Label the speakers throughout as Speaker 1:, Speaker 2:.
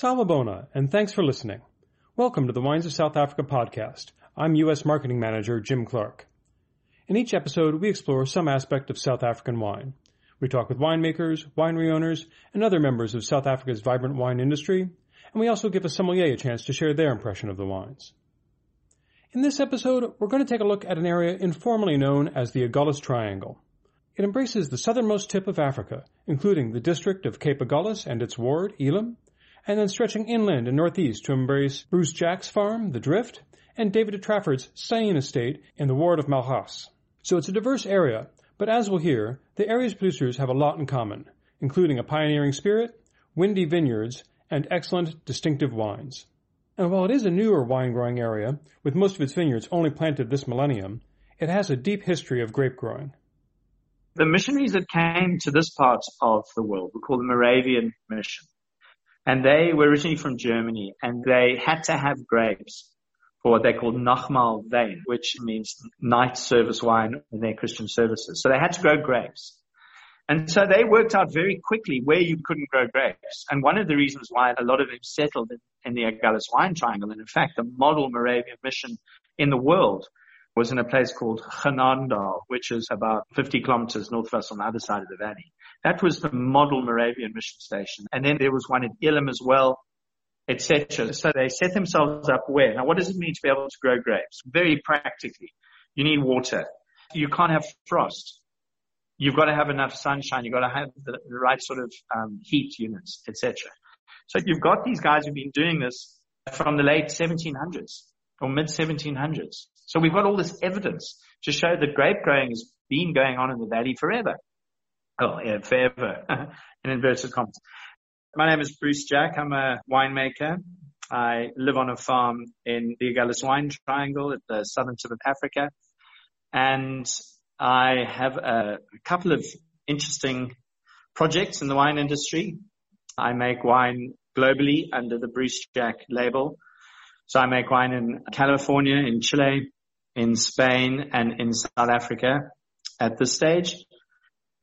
Speaker 1: Sawubona, and thanks for listening. Welcome to the Wines of South Africa podcast. I'm U.S. Marketing Manager Jim Clark. In each episode, we explore some aspect of South African wine. We talk with winemakers, winery owners, and other members of South Africa's vibrant wine industry, and we also give a sommelier a chance to share their impression of the wines. In this episode, we're going to take a look at an area informally known as the Agulhas Triangle. It embraces the southernmost tip of Africa, including the district of Cape Agulhas and its ward, Elim, and then stretching inland and northeast to embrace Bruce Jack's farm, The Drift, and David Trafford's Sijnn estate in the ward of Malgas. So it's a diverse area, but as we'll hear, the area's producers have a lot in common, including a pioneering spirit, windy vineyards, and excellent distinctive wines. And while it is a newer wine growing area, with most of its vineyards only planted this millennium, it has a deep history of grape growing.
Speaker 2: The missionaries that came to this part of the world were called the Moravian Mission. And they were originally from Germany and they had to have grapes for what they called Nachtmaal Wein, which means night service wine in their Christian services. So they had to grow grapes. And so they worked out very quickly where you couldn't grow grapes. And one of the reasons why a lot of them settled in, the Agulhas wine triangle, and in fact, the model Moravian mission in the world was in a place called Genadendal, which is about 50 kilometers northwest on the other side of the valley. That was the model Moravian mission station. And then there was one in Elim as well, etc. So they set themselves up where? Now what does it mean to be able to grow grapes? Very practically. You need water. You can't have frost. You've got to have enough sunshine. You've got to have the, the right sort of um, heat units, etc. So you've got these guys who've been doing this from the late 1700s or mid 1700s. So we've got all this evidence to show that grape growing has been going on in the valley forever. Oh, yeah, forever. in inverted commas. My name is Bruce Jack. I'm a winemaker. I live on a farm in the Agulhas Wine Triangle at the southern tip of Africa. And I have a, a couple of interesting projects in the wine industry. I make wine globally under the Bruce Jack label. So I make wine in California, in Chile, in Spain, and in South Africa at this stage.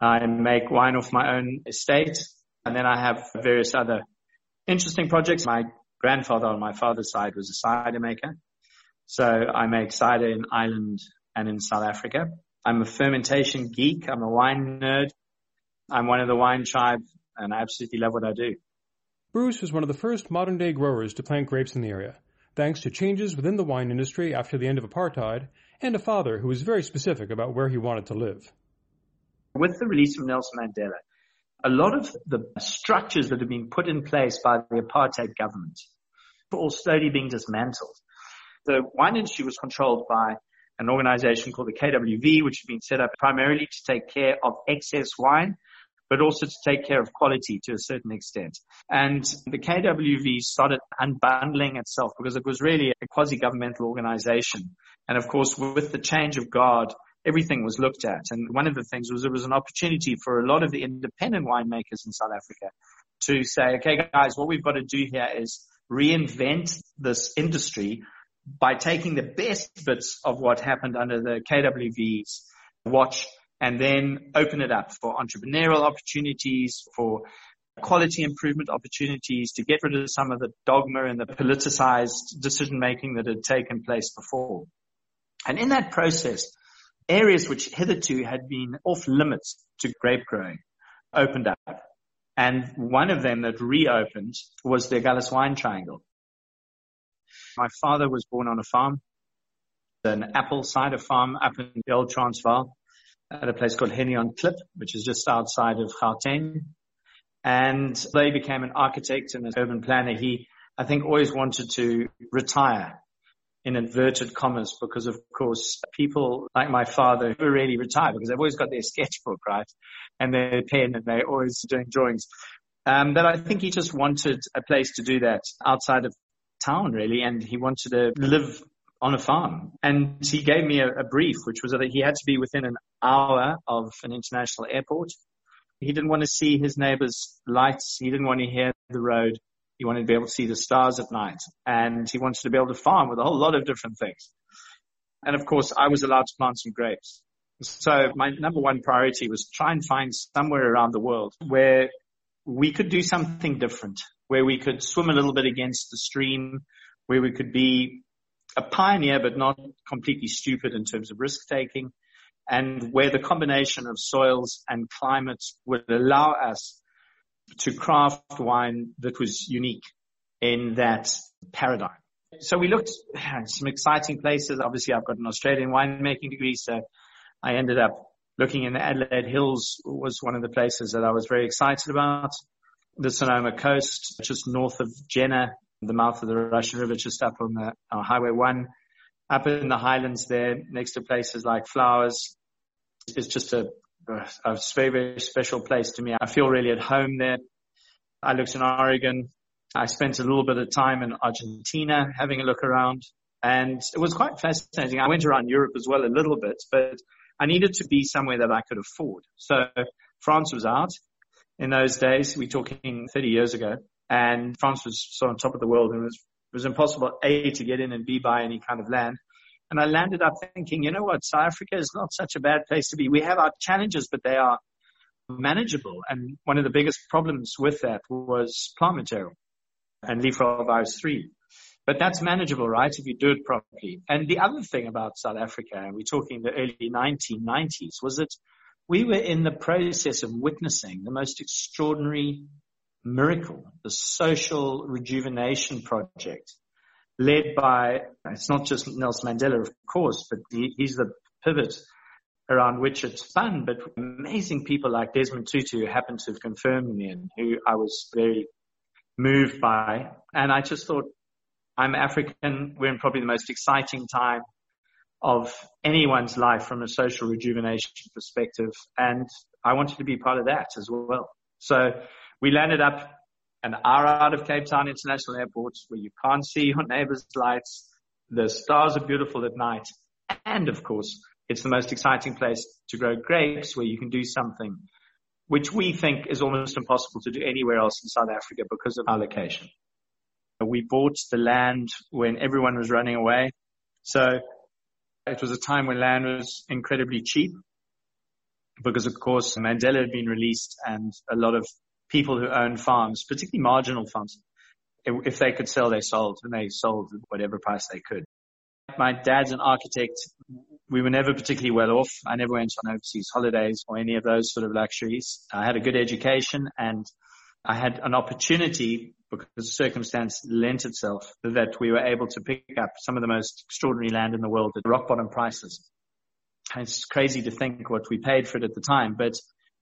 Speaker 2: I make wine off my own estate, and then I have various other interesting projects. My grandfather on my father's side was a cider maker. So I make cider in Ireland and in South Africa. I'm a fermentation geek. I'm a wine nerd. I'm one of the wine tribe and I absolutely love what I do.
Speaker 1: Bruce was one of the first modern day growers to plant grapes in the area thanks to changes within the wine industry after the end of apartheid, and a father who was very specific about where he wanted to live.
Speaker 2: With the release of Nelson Mandela, a lot of the structures that have been put in place by the apartheid government were all slowly being dismantled. The wine industry was controlled by an organization called the KWV, which had been set up primarily to take care of excess wine but also to take care of quality to a certain extent. And the KWV started unbundling itself because it was really a quasi-governmental organization. And of course, with the change of guard, everything was looked at. And one of the things was there was an opportunity for a lot of the independent winemakers in South Africa to say, okay, guys, what we've got to do here is reinvent this industry by taking the best bits of what happened under the KWV's watch and then open it up for entrepreneurial opportunities, for quality improvement opportunities, to get rid of some of the dogma and the politicized decision making that had taken place before. And in that process, areas which hitherto had been off limits to grape growing opened up. And one of them that reopened was the Agulhas Wine Triangle. My father was born on a farm, an apple cider farm up in the old Transvaal at a place called Henion Klip, which is just outside of Gauteng. And they became an architect and an urban planner. He, I think, always wanted to retire in inverted commas because of course people like my father never really retire because they've always got their sketchbook, right? And their pen and they're always doing drawings. Um, but I think he just wanted a place to do that outside of town really and he wanted to live on a farm. And he gave me a, a, brief, which was that he had to be within an hour of an international airport. He didn't want to see his neighbor's lights. He didn't want to hear the road. He wanted to be able to see the stars at night. And he wanted to be able to farm with a whole lot of different things. And of course, I was allowed to plant some grapes. So my number one priority was try and find somewhere around the world where we could do something different where we could swim a little bit against the stream, where we could be a pioneer, but not completely stupid in terms of risk taking, and where the combination of soils and climates would allow us to craft wine that was unique in that paradigm. So we looked at some exciting places. Obviously, I've got an Australian winemaking degree, so I ended up looking in the Adelaide Hills was one of the places that I was very excited about. The Sonoma coast, just north of Jenner, the mouth of the Russian River, just up on the uh, Highway 1. Up in the highlands there, next to places like Flowers, it's just a, a very, very special place to me. I feel really at home there. I looked in Oregon. I spent a little bit of time in Argentina having a look around and it was quite fascinating. I went around Europe as well a little bit, but I needed to be somewhere that I could afford. So France was out in those days. We're talking 30 years ago and France was so on top of the world and it was, it was impossible A to get in and B buy any kind of land. And I landed up thinking, you know what? South Africa is not such a bad place to be. We have our challenges, but they are manageable. And one of the biggest problems with that was plant material and leaf virus 3. But that's manageable, right? If you do it properly. And the other thing about South Africa, and we're talking the early 1990s, was that we were in the process of witnessing the most extraordinary miracle, the social rejuvenation project led by, it's not just Nelson Mandela, of course, but he, he's the pivot around which it's spun, but amazing people like Desmond Tutu who happened to have confirmed me and who I was very moved by. And I just thought, I'm African. We're in probably the most exciting time of anyone's life from a social rejuvenation perspective. And I wanted to be part of that as well. So we landed up an hour out of Cape Town International Airport where you can't see your neighbor's lights. The stars are beautiful at night. And of course, it's the most exciting place to grow grapes where you can do something which we think is almost impossible to do anywhere else in South Africa because of our location. We bought the land when everyone was running away. So it was a time when land was incredibly cheap because of course Mandela had been released and a lot of people who own farms, particularly marginal farms, if they could sell, they sold and they sold at whatever price they could. My dad's an architect. We were never particularly well off. I never went on overseas holidays or any of those sort of luxuries. I had a good education and I had an opportunity because the circumstance lent itself that we were able to pick up some of the most extraordinary land in the world at rock bottom prices. And it's crazy to think what we paid for it at the time, but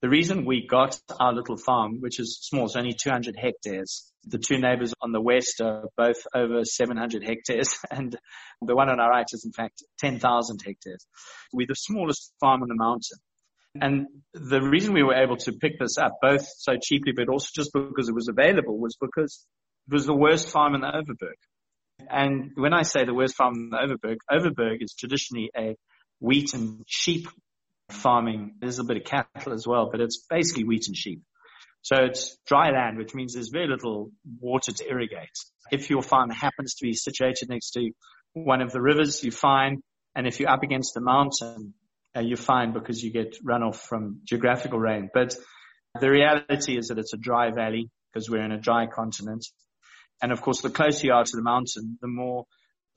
Speaker 2: the reason we got our little farm, which is small, it's only 200 hectares. The two neighbors on the west are both over 700 hectares and the one on our right is in fact 10,000 hectares. We're the smallest farm on the mountain. And the reason we were able to pick this up both so cheaply, but also just because it was available was because it was the worst farm in the Overberg. And when I say the worst farm in the Overberg, Overberg is traditionally a wheat and sheep farming. There's a bit of cattle as well, but it's basically wheat and sheep. So it's dry land, which means there's very little water to irrigate. If your farm happens to be situated next to one of the rivers, you're fine. And if you're up against the mountain, uh, you're fine because you get runoff from geographical rain. But the reality is that it's a dry valley because we're in a dry continent. And of course, the closer you are to the mountain, the more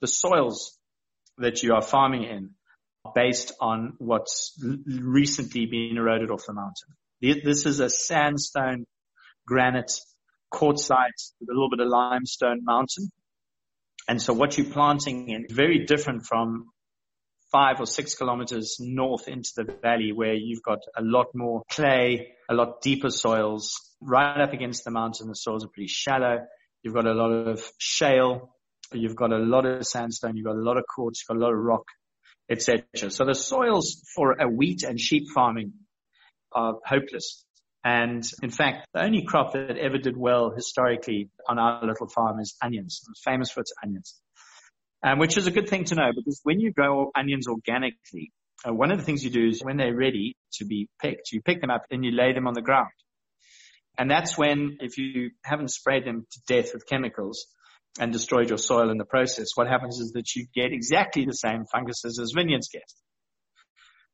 Speaker 2: the soils that you are farming in based on what's recently been eroded off the mountain. This is a sandstone granite quartzite with a little bit of limestone mountain. And so what you're planting in very different from five or six kilometers north into the valley where you've got a lot more clay, a lot deeper soils right up against the mountain. The soils are pretty shallow. You've got a lot of shale. You've got a lot of sandstone. You've got a lot of quartz. You've got a lot of rock etc. So the soils for a wheat and sheep farming are hopeless. And in fact, the only crop that ever did well historically on our little farm is onions. It's famous for its onions. Um, which is a good thing to know because when you grow onions organically, uh, one of the things you do is when they're ready to be picked, you pick them up and you lay them on the ground. And that's when, if you haven't sprayed them to death with chemicals, and destroyed your soil in the process, what happens is that you get exactly the same funguses as vineyards get.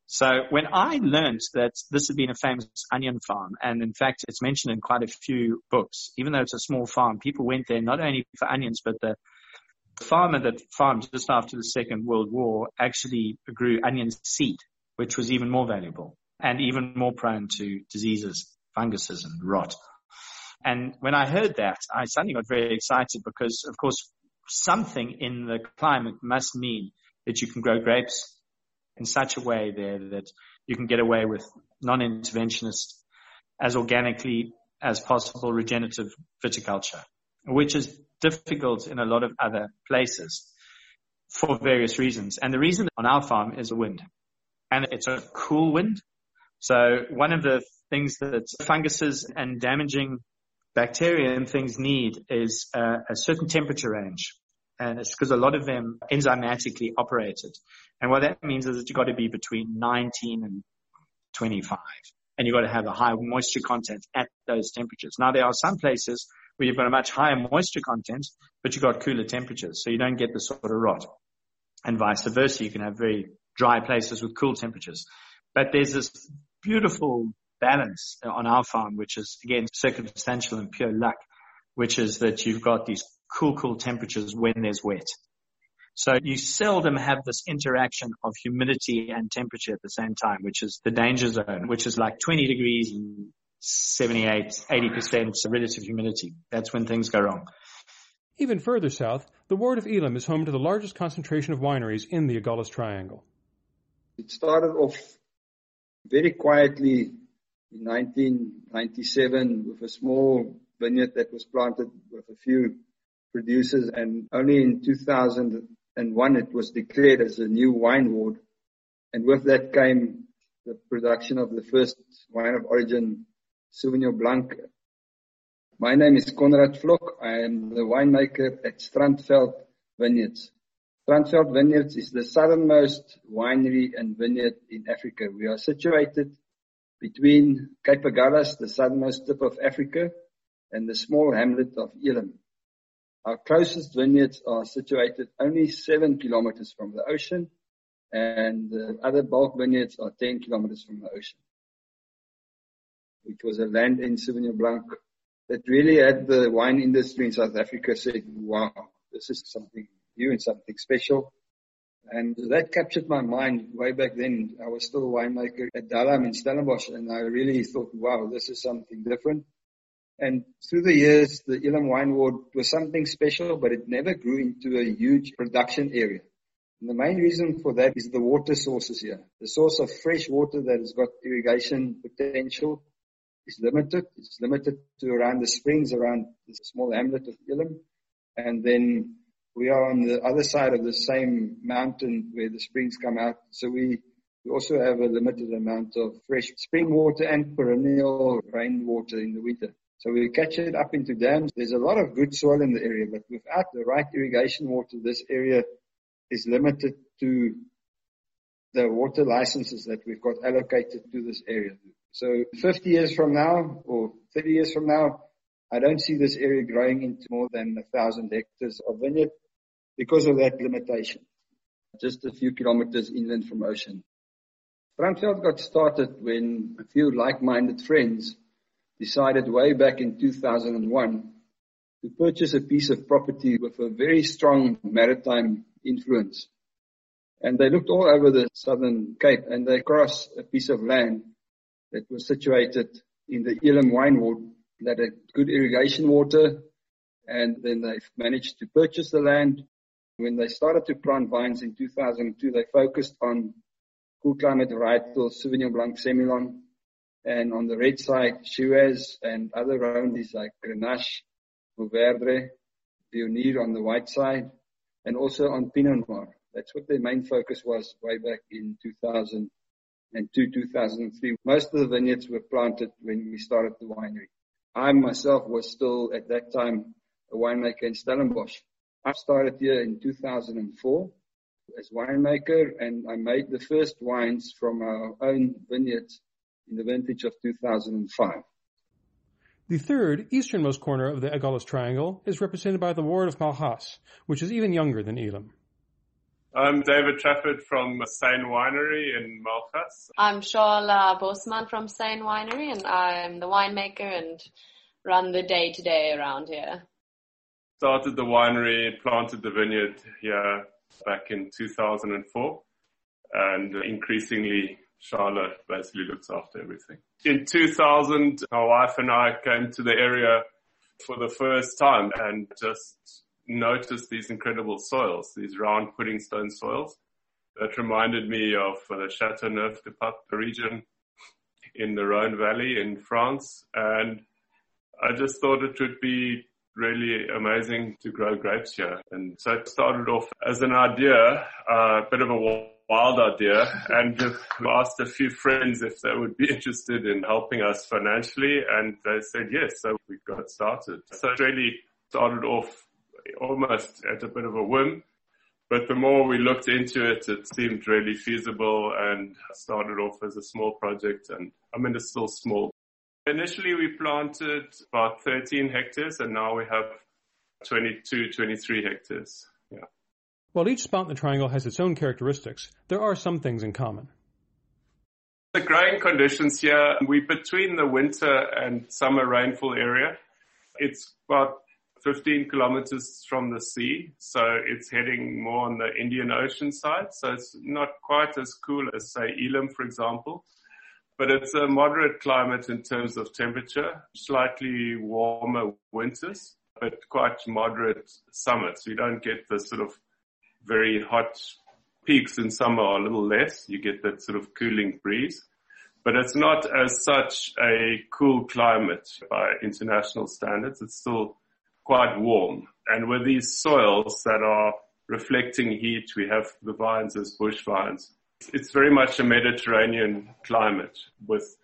Speaker 2: So when I learned that this had been a famous onion farm, and in fact it's mentioned in quite a few books, even though it's a small farm, people went there not only for onions, but the farmer that farmed just after the Second World War actually grew onion seed, which was even more valuable and even more prone to diseases, funguses and rot. And when I heard that, I suddenly got very excited because, of course, something in the climate must mean that you can grow grapes in such a way there that you can get away with non-interventionist as organically as possible regenerative viticulture, which is difficult in a lot of other places for various reasons. And the reason on our farm is the wind. And it's a cool wind. So one of the things that funguses and damaging bacteria and things need is a, a certain temperature range. And it's because a lot of them enzymatically operated. And what that means is that you've got to be between 19 and 25. And you've got to have a high moisture content at those temperatures. Now there are some places where you've got a much higher moisture content, but you've got cooler temperatures. So you don't get the sort of rot. And vice versa. You can have very dry places with cool temperatures. But there's this beautiful balance on our farm, which is again circumstantial and pure luck, which is that you've got these cool, cool temperatures when there's wet. So you seldom have this interaction of humidity and temperature at the same time, which is the danger zone, which is like 20 degrees and 78, 80% relative humidity. That's when things go wrong.
Speaker 1: Even further south, the ward of Elim is home to the largest concentration of wineries in the Agulhas Triangle.
Speaker 3: It started off very quietly in 1997 with a small vineyard that was planted with a few producers and only in 2001 it was declared as a new wine ward. And with that came the production of the first wine of origin, Sauvignon Blanc. My name is Conrad Vlok. I am the winemaker at Strandveld Vineyards. Strandveld Vineyards is the southernmost winery and vineyard in Africa. We are situated between Cape Agulhas, the southernmost tip of Africa, and the small hamlet of Elim. Our closest vineyards are situated only seven kilometers from the ocean, and the other bulk vineyards are 10 kilometers from the ocean. It was a land in Sauvignon Blanc that really had the wine industry in South Africa said, wow, this is something new and something special. And that captured my mind way back then. I was still a winemaker at Dallam in Stellenbosch and I really thought, wow, this is something different. And through the years, the Elim Wine Ward was something special, but it never grew into a huge production area. And the main reason for that is the water sources here. The source of fresh water that has got irrigation potential is limited. It's limited to around the springs around the small hamlet of Elim. And then we are on the other side of the same mountain where the springs come out. So we, we also have a limited amount of fresh spring water and perennial rainwater in the winter. So we catch it up into dams. There's a lot of good soil in the area, but without the right irrigation water, this area is limited to the water licenses that we've got allocated to this area. So 50 years from now or 30 years from now, I don't see this area growing into more than a thousand hectares of vineyard because of that limitation. Just a few kilometers inland from ocean. Strandveld got started when a few like-minded friends decided way back in 2001 to purchase a piece of property with a very strong maritime influence. And they looked all over the southern Cape and they crossed a piece of land that was situated in the Elim wine ward that had good irrigation water. And then they managed to purchase the land when they started to plant vines in 2002, they focused on cool climate varietals, Sauvignon Blanc, Semillon, and on the red side, Shiraz and other varieties like Grenache, Mourvedre, Viognier on the white side, and also on Pinot Noir. That's what their main focus was way back in 2002, 2003. Most of the vineyards were planted when we started the winery. I myself was still at that time a winemaker in Stellenbosch. I started here in 2004 as winemaker and I made the first wines from our own vineyards in the vintage of 2005.
Speaker 1: The third, easternmost corner of the Agulhas Triangle is represented by the ward of Malgas, which is even younger than Elim.
Speaker 4: I'm David Trafford from Sijnn Winery in Malgas.
Speaker 5: I'm Charla Bosman from Sijnn Winery and I'm the winemaker and run the day to day around here.
Speaker 4: Started the winery, planted the vineyard here back in 2004 and increasingly Charla basically looks after everything. In 2000, my wife and I came to the area for the first time and just noticed these incredible soils, these round pudding stone soils that reminded me of the Châteauneuf-du-Pape region in the Rhone Valley in France. And I just thought it would be really amazing to grow grapes here. And so it started off as an idea, a uh, bit of a wild idea and asked a few friends if they would be interested in helping us financially and they said yes. So we got started. So it really started off almost at a bit of a whim. But the more we looked into it, it seemed really feasible and started off as a small project and I mean, it's still small. Initially we planted about 13 hectares and now we have 22, 23 hectares. Yeah.
Speaker 1: While each spot in the triangle has its own characteristics, there are some things in common.
Speaker 4: The growing conditions here, we between the winter and summer rainfall area. It's about 15 kilometers from the sea, so it's heading more on the Indian Ocean side. So it's not quite as cool as say Elim, for example, but it's a moderate climate in terms of temperature, slightly warmer winters, but quite moderate summers. You don't get the sort of very hot peaks in summer are a little less. You get that sort of cooling breeze, but it's not as such a cool climate by international standards. It's still quite warm. And with these soils that are reflecting heat, we have the vines as bush vines. It's very much a Mediterranean climate with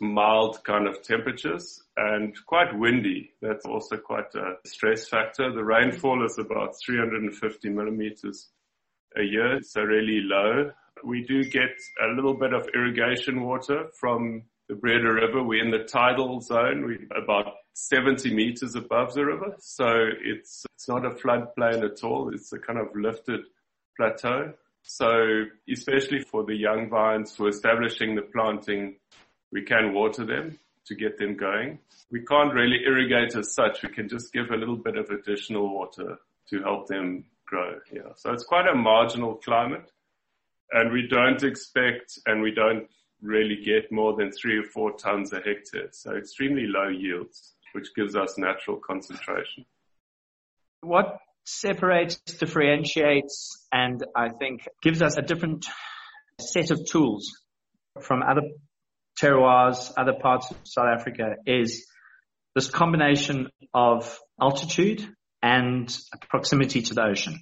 Speaker 4: mild kind of temperatures and quite windy. That's also quite a stress factor. The rainfall is about 350 millimeters a year, so really low. We do get a little bit of irrigation water from the Breede River. We're in the tidal zone. We're about 70 meters above the river. So it's, it's not a floodplain at all. It's a kind of lifted plateau. So especially for the young vines for establishing the planting we can water them to get them going. We can't really irrigate as such. We can just give a little bit of additional water to help them grow. Yeah. So it's quite a marginal climate and we don't expect and we don't really get more than three or four tons a hectare. So extremely low yields, which gives us natural concentration.
Speaker 2: What separates, differentiates, and I think gives us a different set of tools from other terroirs, other parts of South Africa is this combination of altitude and proximity to the ocean.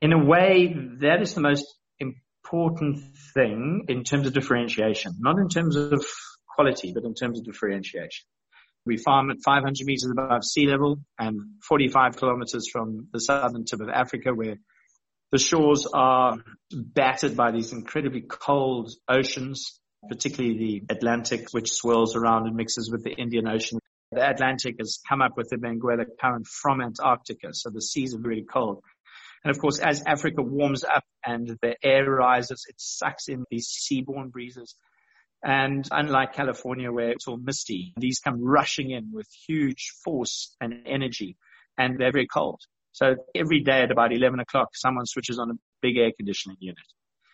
Speaker 2: In a way, that is the most important thing in terms of differentiation, not in terms of quality, but in terms of differentiation. We farm at 500 meters above sea level and 45 kilometers from the southern tip of Africa where the shores are battered by these incredibly cold oceans, particularly the Atlantic, which swirls around and mixes with the Indian Ocean. The Atlantic has come up with the Benguela current from Antarctica, so the seas are really cold. And of course, as Africa warms up and the air rises, it sucks in these seaborne breezes. And unlike California where it's all misty, these come rushing in with huge force and energy and they're very cold. So every day at about 11 o'clock, someone switches on a big air conditioning unit.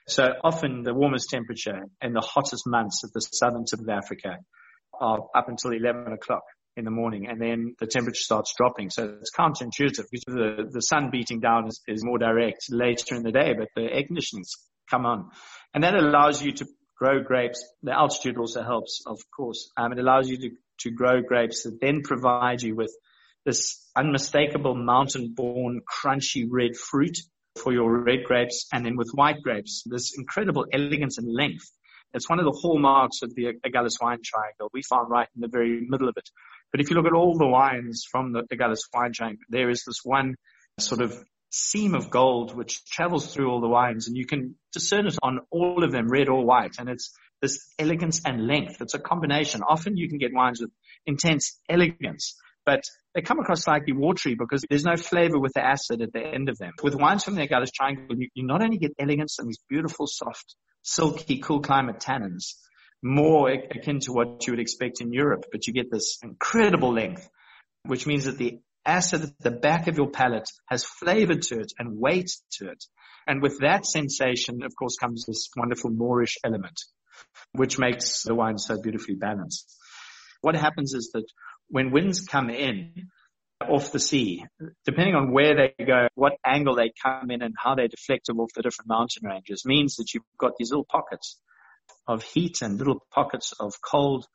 Speaker 2: So often the warmest temperature and the hottest months at the southern tip of Africa are up until 11 o'clock in the morning and then the temperature starts dropping. So it's counterintuitive because the, the sun beating down is, is more direct later in the day, but the air conditionings come on. And that allows you to grow grapes. The altitude also helps, of course. Um, it allows you to, to grow grapes that then provide you with this unmistakable mountain born crunchy red fruit for your red grapes and then with white grapes, this incredible elegance and length. It's one of the hallmarks of the Agulhas wine triangle. We farm right in the very middle of it. But if you look at all the wines from the Agulhas wine triangle, there is this one sort of seam of gold which travels through all the wines and you can discern it on all of them, red or white. And it's this elegance and length. It's a combination. Often you can get wines with intense elegance, but they come across slightly watery because there's no flavor with the acid at the end of them. With wines from the Agulhas Triangle, you, you not only get elegance and these beautiful, soft, silky, cool climate tannins, more akin to what you would expect in Europe, but you get this incredible length, which means that the acid at the back of your palate has flavor to it and weight to it. And with that sensation, of course, comes this wonderful moreish element, which makes the wine so beautifully balanced. What happens is that when winds come in off the sea, depending on where they go, what angle they come in and how they deflect them off the different mountain ranges means that you've got these little pockets of heat and little pockets of cold.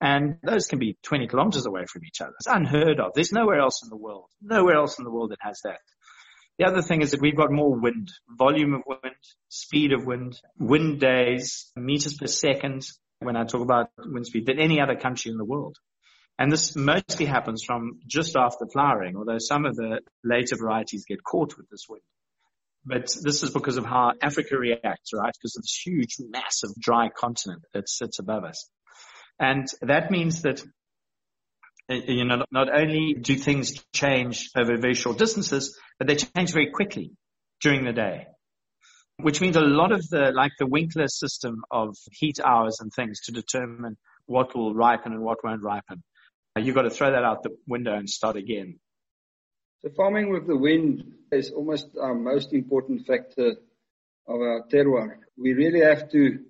Speaker 2: And those can be 20 kilometers away from each other. It's unheard of. There's nowhere else in the world, nowhere else in the world that has that. The other thing is that we've got more wind, volume of wind, speed of wind, wind days, meters per second when I talk about wind speed than any other country in the world. And this mostly happens from just after flowering, although some of the later varieties get caught with this wind. But this is because of how Africa reacts, right? Because of this huge, massive, dry continent that sits above us. And that means that, you know, not only do things change over very short distances, but they change very quickly during the day. Which means a lot of the, like the Winkler system of heat hours and things to determine what will ripen and what won't ripen uh, You've got to throw that out the window and start again.
Speaker 3: So farming with the wind is almost our most important factor of our terroir. We really have to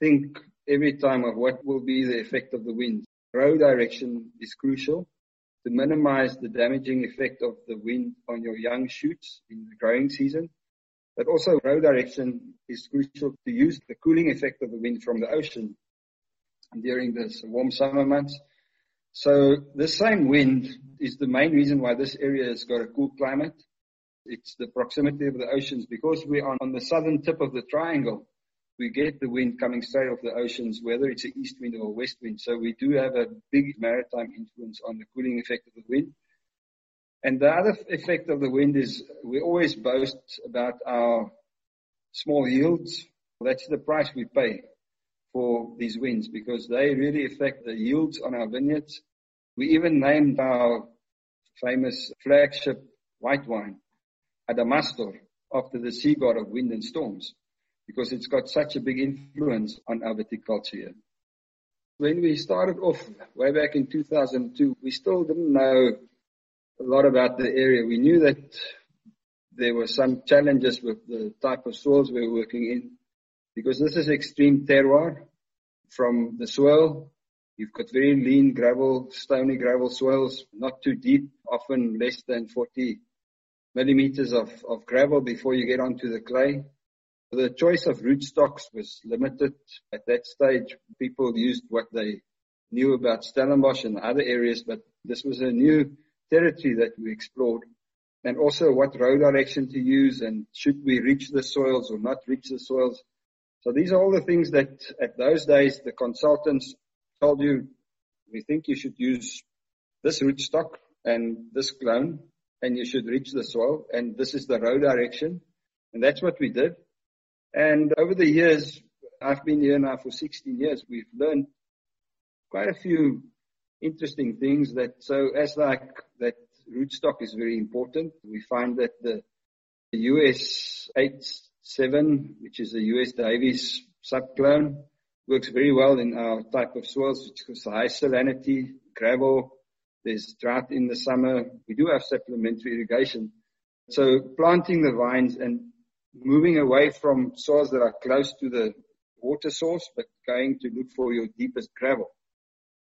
Speaker 3: think every time of what will be the effect of the wind. Row direction is crucial to minimize the damaging effect of the wind on your young shoots in the growing season. But also row direction is crucial to use the cooling effect of the wind from the ocean during this warm summer months so the same wind is the main reason why this area has got a cool climate. It's the proximity of the oceans because we're on the southern tip of the triangle. We get the wind coming straight off the oceans, whether it's an east wind or a west wind. So we do have a big maritime influence on the cooling effect of the wind. And the other effect of the wind is we always boast about our small yields. That's the price we pay for these winds because they really affect the yields on our vineyards. We even named our famous flagship white wine Adamastor after the sea god of wind and storms because it's got such a big influence on our viticulture. When we started off way back in 2002, we still didn't know a lot about the area. We knew that there were some challenges with the type of soils we were working in because this is extreme terroir from the soil. You've got very lean gravel, stony gravel soils, not too deep, often less than 40 millimeters of, of gravel before you get onto the clay. The choice of rootstocks was limited at that stage. People used what they knew about Stellenbosch and other areas, but this was a new territory that we explored. And also what row direction to use and should we reach the soils or not reach the soils. So these are all the things that at those days the consultants told you, we think you should use this rootstock and this clone and you should reach the soil and this is the row direction. And that's what we did. And over the years, I've been here now for 16 years, we've learned quite a few interesting things that, so as like that rootstock is very important. We find that the US 8 7, which is a US Davis subclone. Works very well in our type of soils, which is high salinity, gravel. There's drought in the summer. We do have supplementary irrigation. So planting the vines and moving away from soils that are close to the water source, but going to look for your deepest gravel.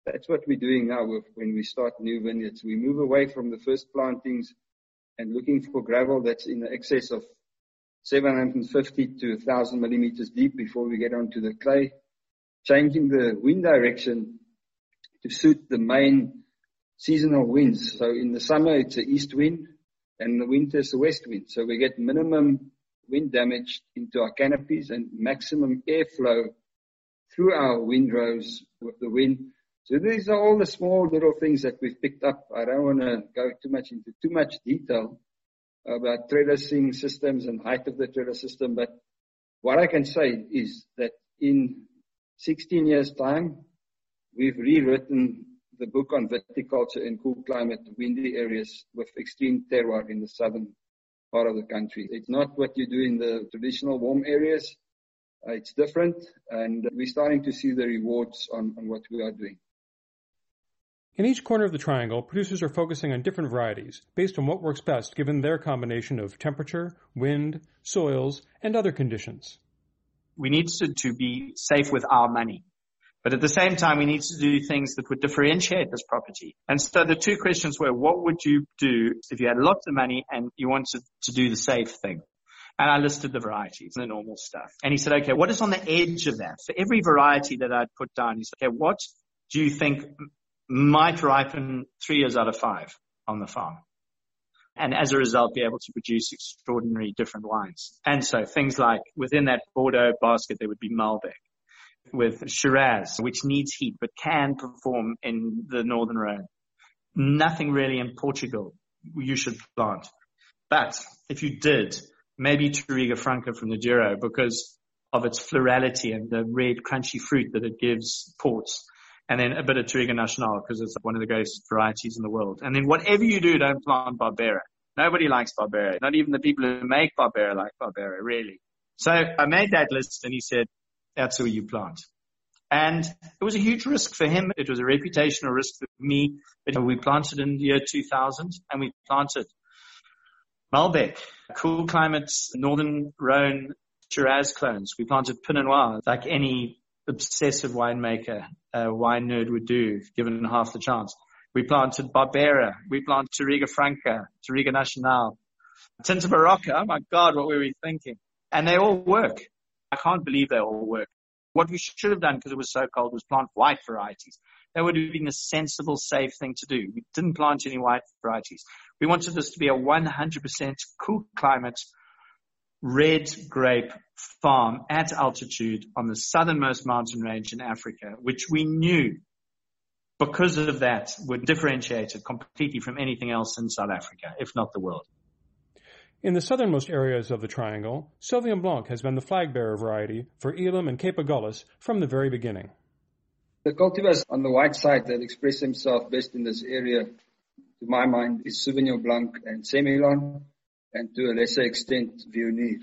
Speaker 3: That's what we're doing now when we start new vineyards. We move away from the first plantings and looking for gravel that's in excess of 750 to 1000 millimeters deep before we get onto the clay, changing the wind direction to suit the main seasonal winds. So in the summer, it's the east wind and in the winter, it's the west wind. So we get minimum wind damage into our canopies and maximum airflow through our windrows with the wind. So these are all the small little things that we've picked up. I don't want to go too much into too much detail, about trellising systems and height of the trellis system, but what I can say is that in 16 years time, we've rewritten the book on viticulture in cool climate, windy areas with extreme terroir in the southern part of the country. It's not what you do in the traditional warm areas. Uh, it's different, and we're starting to see the rewards on, on what we are doing.
Speaker 1: In each corner of the triangle, producers are focusing on different varieties based on what works best given their combination of temperature, wind, soils, and other conditions.
Speaker 2: We need to, to be safe with our money. But at the same time, we need to do things that would differentiate this property. And so the two questions were, what would you do if you had lots of money and you wanted to do the safe thing? And I listed the varieties, the normal stuff. And he said, okay, what is on the edge of that? For every variety that I'd put down, he said, okay, what do you think might ripen three years out of five on the farm? And as a result, be able to produce extraordinary different wines. And so things like within that Bordeaux basket, there would be Malbec with Shiraz, which needs heat but can perform in the Northern Rhone. Nothing really in Portugal you should plant. But if you did, maybe Touriga Franca from the Douro because of its florality and the red crunchy fruit that it gives ports. And then a bit of Touriga Nacional because it's one of the greatest varieties in the world. And then whatever you do, don't plant Barbera. Nobody likes Barbera. Not even the people who make Barbera like Barbera, really. So I made that list and he said, that's who you plant. And it was a huge risk for him. It was a reputational risk for me. But we planted in the year 2000 and we planted Malbec, cool climates, Northern Rhone Shiraz clones. We planted Pinot Noir like any obsessive winemaker, uh, wine nerd would do given half the chance. We planted Barbera. We planted Touriga Franca, Touriga Nacional, Tinta Barocca. Oh my God, what were we thinking? And they all work. I can't believe they all work. What we should have done because it was so cold was plant white varieties. That would have been a sensible, safe thing to do. We didn't plant any white varieties. We wanted this to be a 100% cool climate, red grape farm at altitude on the southernmost mountain range in Africa, which we knew because of that would differentiate it completely from anything else in South Africa, if not the world.
Speaker 1: In the southernmost areas of the triangle, Sauvignon Blanc has been the flag bearer variety for Elim and Cape Agulhas from the very beginning.
Speaker 3: The cultivars on the white side that express themselves best in this area, to my mind, is Sauvignon Blanc and Semillon, and to a lesser extent, Viognier.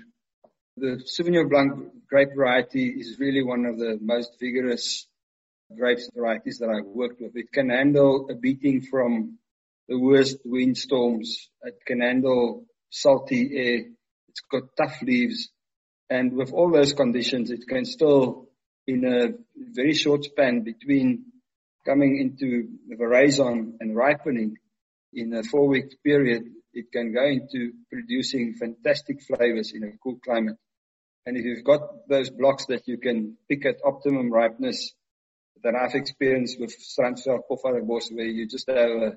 Speaker 3: The Sauvignon Blanc grape variety is really one of the most vigorous grape varieties that I've worked with. It can handle a beating from the worst windstorms. It can handle salty air. It's got tough leaves. And with all those conditions, it can still, in a very short span between coming into veraison and ripening in a four week period, it can go into producing fantastic flavors in a cool climate. And if you've got those blocks that you can pick at optimum ripeness that I've experienced with Strandveld Pofadderbos where you just have a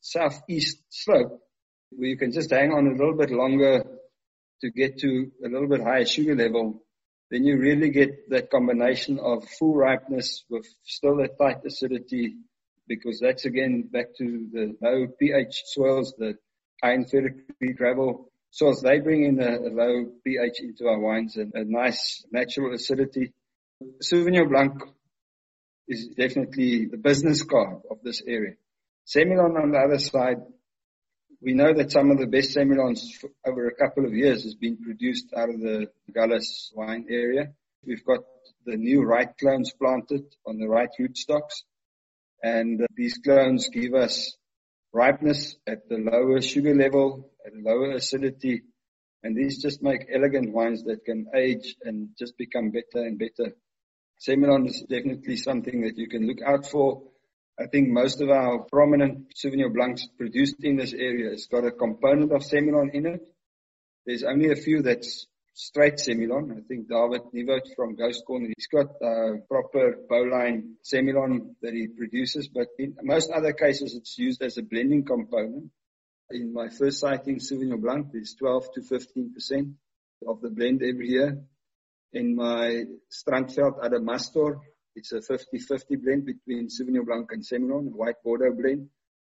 Speaker 3: southeast slope where you can just hang on a little bit longer to get to a little bit higher sugar level, then you really get that combination of full ripeness with still a tight acidity because that's again back to the low pH soils, the iron ferric gravel soils. They bring in a, a low pH into our wines and a nice natural acidity. Sauvignon Blanc is definitely the business card of this area. Semillon on the other side we know that some of the best Semillons over a couple of years has been produced out of the Agulhas wine area. We've got the new right clones planted on the right rootstocks. And these clones give us ripeness at the lower sugar level, at lower acidity. And these just make elegant wines that can age and just become better and better. Semillon is definitely something that you can look out for. I think most of our prominent Sauvignon Blancs produced in this area has got a component of Semillon in it. There's only a few that's straight Semillon. I think David Nieuwoudt from Ghost Corner, he's got a proper bowline Semillon that he produces, but in most other cases it's used as a blending component. In my first sighting, Sauvignon Blanc is 12 to 15% of the blend every year. In my Strandveld Adamastor, it's a 50-50 blend between Sauvignon Blanc and Semillon, a white Bordeaux blend.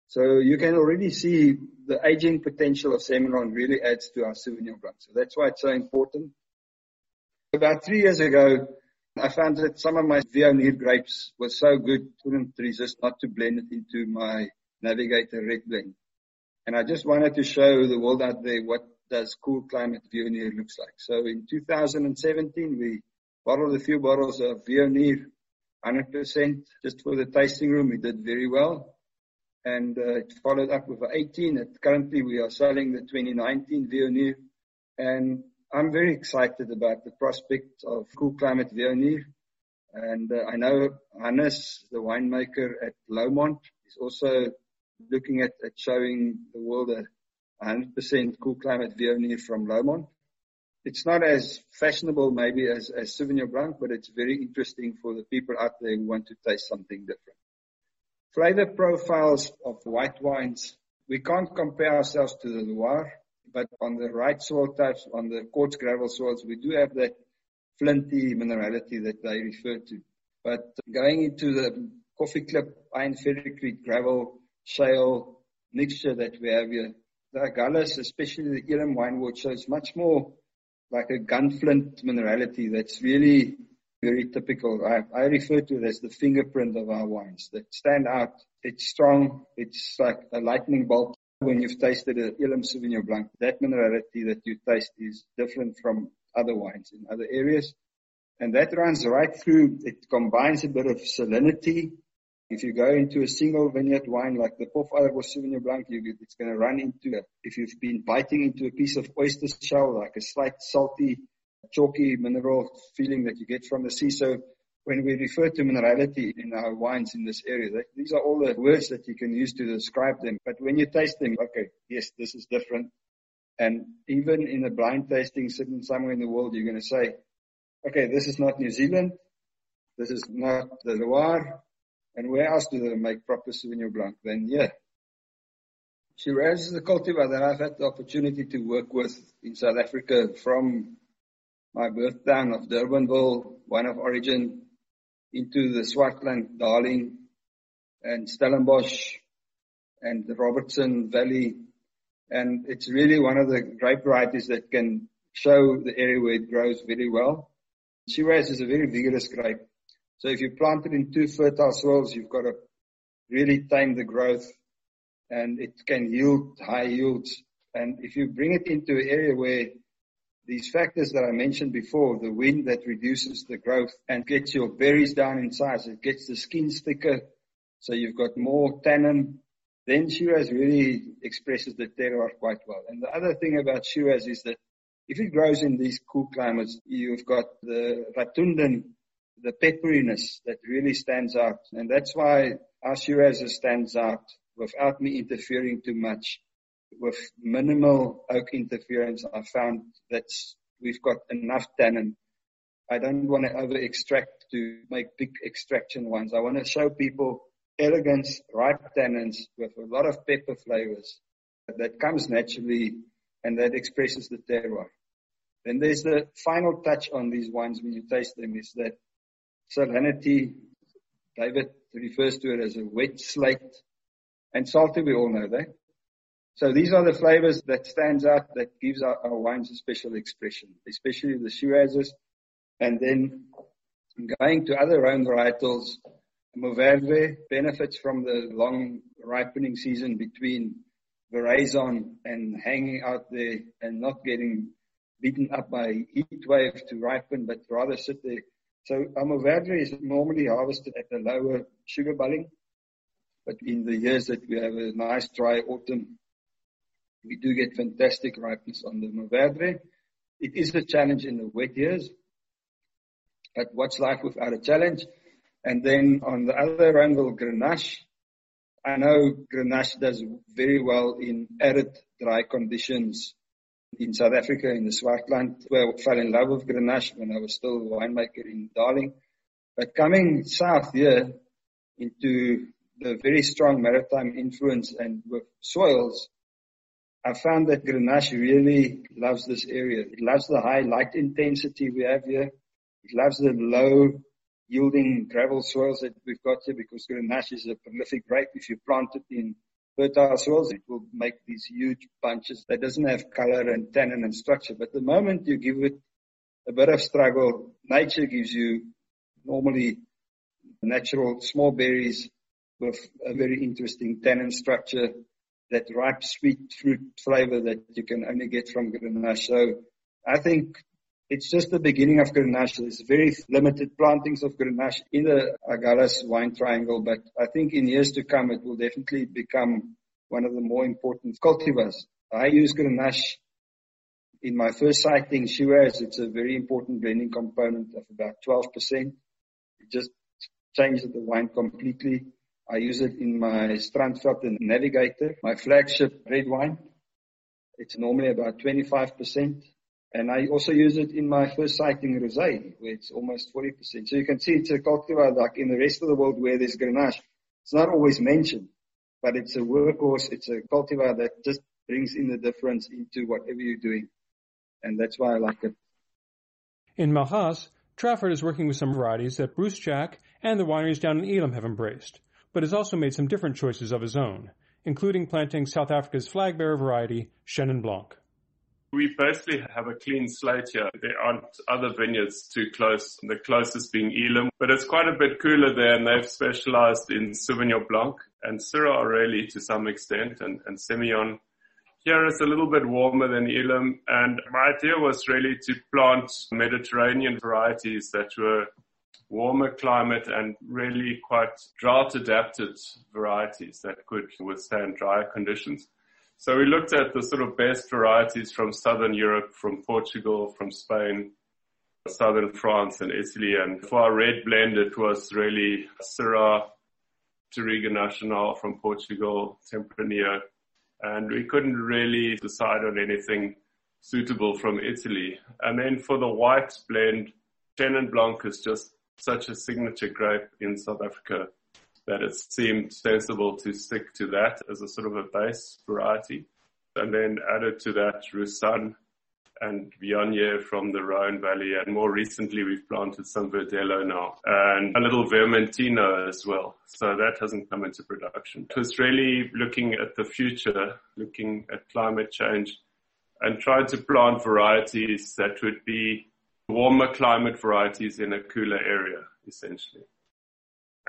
Speaker 3: So you can already see the aging potential of Semillon really adds to our Sauvignon Blanc. So that's why it's so important. About three years ago, I found that some of my Viognier grapes were so good, couldn't resist not to blend it into my Navigator Red Blend. And I just wanted to show the world out there what does cool climate Viognier looks like. So in 2017, we bottled a few bottles of Viognier, 100% just for the tasting room. We did very well. And uh, it followed up with 18. And currently we are selling the 2019 Viognier. And I'm very excited about the prospect of cool climate Viognier. And uh, I know Hannes, the winemaker at Lomond, is also looking at, at showing the world a 100% cool climate Viognier from Lomond. It's not as fashionable maybe as, as Sauvignon Blanc, but it's very interesting for the people out there who want to taste something different. Flavor profiles of white wines. We can't compare ourselves to the Loire, but on the right soil types, on the quartz gravel soils, we do have that flinty minerality that they refer to. But going into the koffieklip, iron ferricrete, gravel, shale mixture that we have here, the Agulhas, especially the Elim wine ward, shows much more like a gunflint minerality that's really very typical. I, I refer to it as the fingerprint of our wines that stand out. It's strong. It's like a lightning bolt. When you've tasted a Elim Sauvignon Blanc, that minerality that you taste is different from other wines in other areas. And that runs right through. It combines a bit of salinity if you go into a single vineyard wine like the Pofadderbosch Sauvignon Blanc, you, it's going to run into, a, if you've been biting into a piece of oyster shell, like a slight salty, chalky mineral feeling that you get from the sea. So when we refer to minerality in our wines in this area, that, these are all the words that you can use to describe them. But when you taste them, okay, yes, this is different. And even in a blind tasting sitting somewhere in the world, you're going to say, okay, this is not New Zealand. This is not the Loire and where else do they make proper Sauvignon Blanc than here? Shiraz is a cultivar that I've had the opportunity to work with in South Africa from my birth town of Durbanville, one of origin, into the Swartland, Darling, and Stellenbosch, and the Robertson Valley. And it's really one of the grape varieties that can show the area where it grows very well. Shiraz is a very vigorous grape. So if you plant it in two fertile soils, you've got to really tame the growth and it can yield high yields. And if you bring it into an area where these factors that I mentioned before, the wind that reduces the growth and gets your berries down in size, it gets the skin thicker, so you've got more tannin, then Shiraz really expresses the terroir quite well. And the other thing about Shiraz is that if it grows in these cool climates, you've got the Rotundone the pepperiness that really stands out. And that's why our Shiraz stands out without me interfering too much. With minimal oak interference, I found that we've got enough tannin. I don't want to over extract to make big extraction ones. I want to show people elegance, ripe tannins with a lot of pepper flavors that comes naturally and that expresses the terroir. Then there's the final touch on these wines when you taste them is that salinity. David refers to it as a wet slate. And salty, we all know that. So these are the flavors that stands out that gives our, our wines a special expression, especially the Shirazes. And then going to other Rhone varietals, Mourvedre benefits from the long ripening season between veraison and hanging out there and not getting beaten up by heat wave to ripen, but rather sit there so Mourvedre is normally harvested at a lower sugar Balling, but in the years that we have a nice dry autumn, we do get fantastic ripeness on the Mourvedre. It is a challenge in the wet years, but what's life without a challenge? And then on the other Rhoneval Grenache, I know Grenache does very well in arid dry conditions in South Africa in the Swartland where I fell in love with Grenache when I was still a winemaker in Darling. But coming south here into the very strong maritime influence and with soils, I found that Grenache really loves this area. It loves the high light intensity we have here. It loves the low yielding gravel soils that we've got here because Grenache is a prolific grape. If you plant it in fertile soils, it will make these huge bunches that doesn't have color and tannin and structure. But the moment you give it a bit of struggle, nature gives you normally natural small berries with a very interesting tannin structure, that ripe sweet fruit flavor that you can only get from Grenache. So I think it's just the beginning of Grenache. There's very limited plantings of Grenache in the Agulhas wine triangle, but I think in years to come it will definitely become one of the more important cultivars. I use Grenache in my first sighting Shiraz. It's a very important blending component of about 12%. It just changes the wine completely. I use it in my Strandveld and Navigator, my flagship red wine. It's normally about 25%. And I also use it in my first sighting rosé, where it's almost 40%. So you can see it's a cultivar like in the rest of the world where there's Grenache. It's not always mentioned, but it's a workhorse. It's a cultivar that just brings in the difference into whatever you're doing. And that's why I like it.
Speaker 1: In Malgas, Trafford is working with some varieties that Bruce Jack and the wineries down in Elim have embraced, but has also made some different choices of his own, including planting South Africa's flag bearer variety, Chenin Blanc.
Speaker 4: We basically have a clean slate here. There aren't other vineyards too close, the closest being Elim, but it's quite a bit cooler there and they've specialized in Sauvignon Blanc and Syrah Oreli to some extent and, and Semillon. Here it's a little bit warmer than Elim and my idea was really to plant Mediterranean varieties that were warmer climate and really quite drought adapted varieties that could withstand drier conditions. So we looked at the sort of best varieties from Southern Europe, from Portugal, from Spain, Southern France and Italy. And for our red blend, it was really Syrah, Touriga Nacional from Portugal, Tempranillo. And we couldn't really decide on anything suitable from Italy. And then for the white blend, Chenin Blanc is just such a signature grape in South Africa that it seemed sensible to stick to that as a sort of a base variety. And then added to that Roussanne and Viognier from the Rhone Valley. And more recently, we've planted some Verdelho now and a little Vermentino as well. So that hasn't come into production. It was really looking at the future, looking at climate change and trying to plant varieties that would be warmer climate varieties in a cooler area, essentially.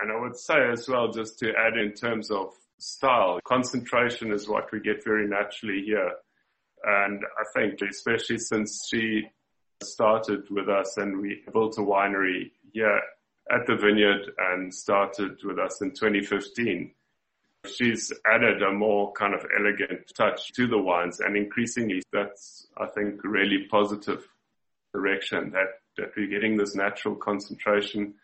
Speaker 4: And I would say as well, just to add in terms of style, concentration is what we get very naturally here. And I think especially since she started with us and we built a winery here at the vineyard and started with us in 2015, she's added a more kind of elegant touch to the wines and increasingly that's, I think, really positive direction that, that we're getting this natural concentration,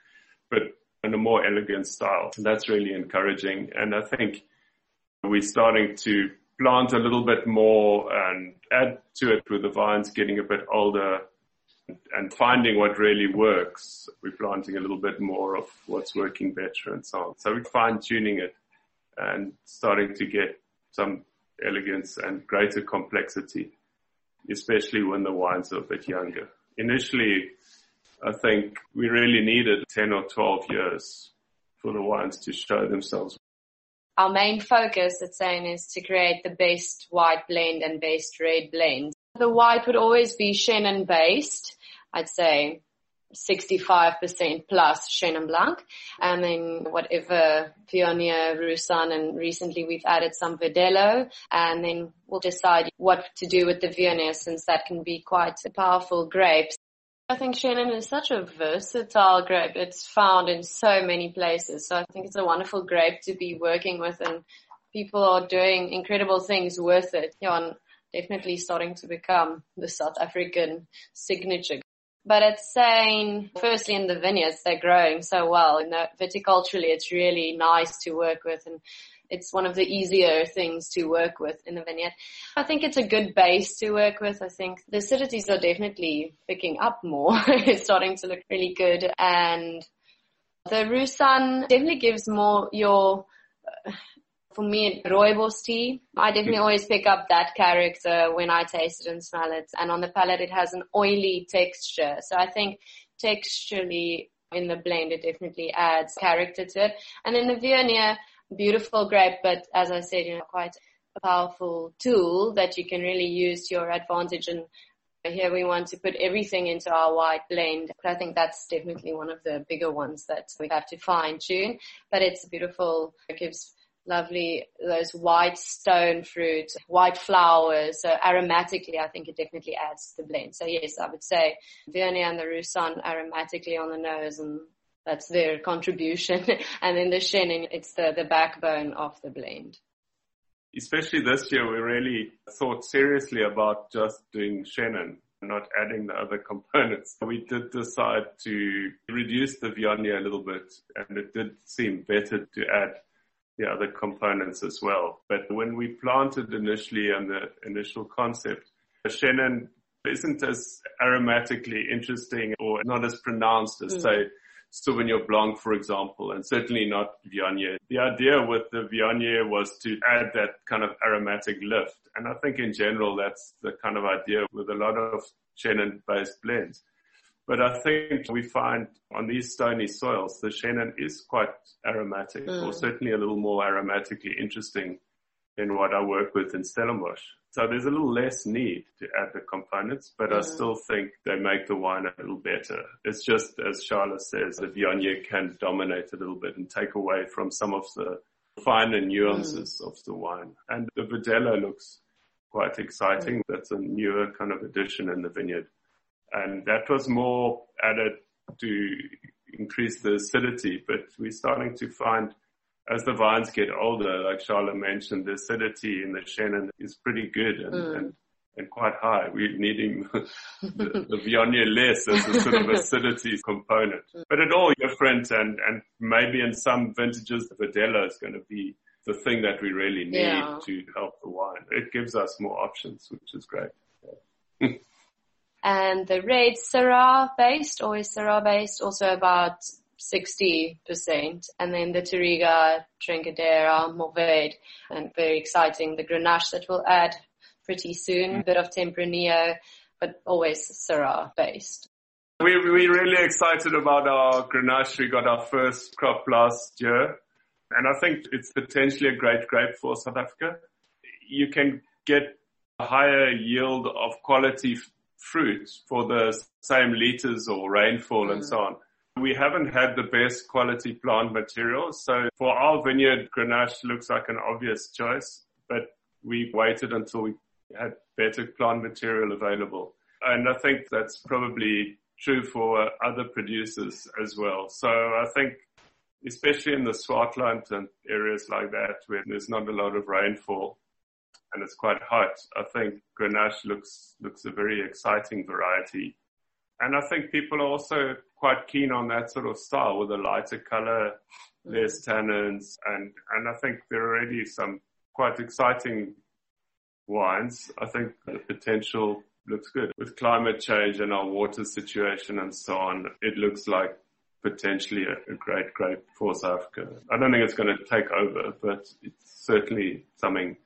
Speaker 4: but in a more elegant style. That's really encouraging. And I think we're starting to plant a little bit more and add to it with the vines getting a bit older and finding what really works. We're planting a little bit more of what's working better and so on. So we're fine tuning it and starting to get some elegance and greater complexity, especially when the wines are a bit younger. Initially, I think we really needed 10 or 12 years for the wines to show themselves.
Speaker 5: Our main focus at Sijnn is to create the best white blend and best red blend. The white would always be Chenin based. I'd say 65% plus Chenin Blanc. And then whatever Viognier, Roussanne, and recently we've added some Verdelho. And then we'll decide what to do with the Viognier since that can be quite a powerful grape. I think Chenin is such a versatile grape. It's found in so many places. So I think it's a wonderful grape to be working with and people are doing incredible things with it. Yeah, and definitely starting to become the South African signature. But it's saying, firstly in the vineyards, they're growing so well. And viticulturally, it's really nice to work with and it's one of the easier things to work with in the vineyard. I think it's a good base to work with. I think the acidities are definitely picking up more. it's starting to look really good. And the Roussanne definitely gives more your, uh, for me, rooibos tea. I definitely always pick up that character when I taste it and smell it. And on the palate, it has an oily texture. So I think texturally in the blend, it definitely adds character to it. And then the Viognier, beautiful grape, but as I said, you know, quite a powerful tool that you can really use to your advantage and Here we want to put everything into our white blend. But I think that's definitely one of the bigger ones that we have to fine tune. But it's beautiful. It gives lovely, those white stone fruit, white flowers. So aromatically, I think it definitely adds to the blend. So yes, I would say Viognier and the Roussanne aromatically on the nose and that's their contribution. and in the Chenin, it's the, the backbone of the blend.
Speaker 4: Especially this year, we really thought seriously about just doing Chenin not adding the other components. We did decide to reduce the Viognier a little bit and it did seem better to add the other components as well. But when we planted initially on the initial concept, Chenin isn't as aromatically interesting or not as pronounced as mm. say Sauvignon Blanc, for example, and certainly not Viognier. The idea with the Viognier was to add that kind of aromatic lift. And I think in general, that's the kind of idea with a lot of Chenin based blends. But I think we find on these stony soils, the Chenin is quite aromatic mm. or certainly a little more aromatically interesting than what I work with in Stellenbosch. So there's a little less need to add the components, but mm. I still think they make the wine a little better. It's just, as Charla says, the Viognier can dominate a little bit and take away from some of the finer nuances mm. of the wine. And the Verdelho looks quite exciting. Mm. That's a newer kind of addition in the vineyard and that was more added to increase the acidity. But we're starting to find as the vines get older, like Charla mentioned, the acidity in the Chenin is pretty good and, mm. and, and, quite high. We're needing the, the Viognier less as a sort of acidity component. Mm. But at all different and, and maybe in some vintages, the Verdelho is going to be the thing that we really need yeah. to help the wine. It gives us more options, which is great. Yeah.
Speaker 5: and the red Syrah based, always Syrah based, also about 60%. And then the Touriga, Trincadeira, Mourvèdre, and very exciting, the Grenache that we'll add pretty soon, a bit of Tempranillo, but always Syrah based.
Speaker 4: We, we're really excited about our Grenache. We got our first crop last year. And I think it's potentially a great grape for South Africa. You can get a higher yield of quality fruit for the same liters or rainfall mm. and so on. We haven't had the best quality plant material. So for our vineyard, Grenache looks like an obvious choice, but we waited until we had better plant material available. And I think that's probably true for other producers as well. So I think especially in the Swartland and areas like that where there's not a lot of rainfall, and it's quite hot. I think Grenache looks looks a very exciting variety, and I think people are also quite keen on that sort of style with a lighter color, less tannins, and and I think there are already some quite exciting wines. I think the potential looks good with climate change and our water situation and so on. It looks like potentially a, a great grape for South Africa. I don't think it's going to take over, but it's certainly something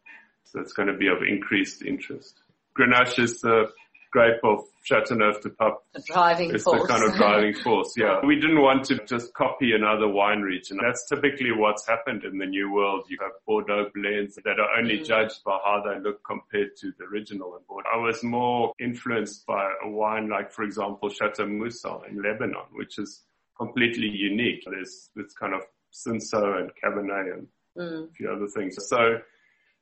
Speaker 4: that's going to be of increased interest. Grenache is the grape of Chateauneuf du Pape.
Speaker 5: The driving
Speaker 4: it's
Speaker 5: force.
Speaker 4: the kind of driving force, yeah. We didn't want to just copy another wine region. That's typically what's happened in the new world. You have Bordeaux blends that are only mm. judged by how they look compared to the original in Bordeaux. I was more influenced by a wine like, for example, Chateau Musar in Lebanon, which is completely unique. There's this kind of Cinsault and Cabernet and mm. a few other things. So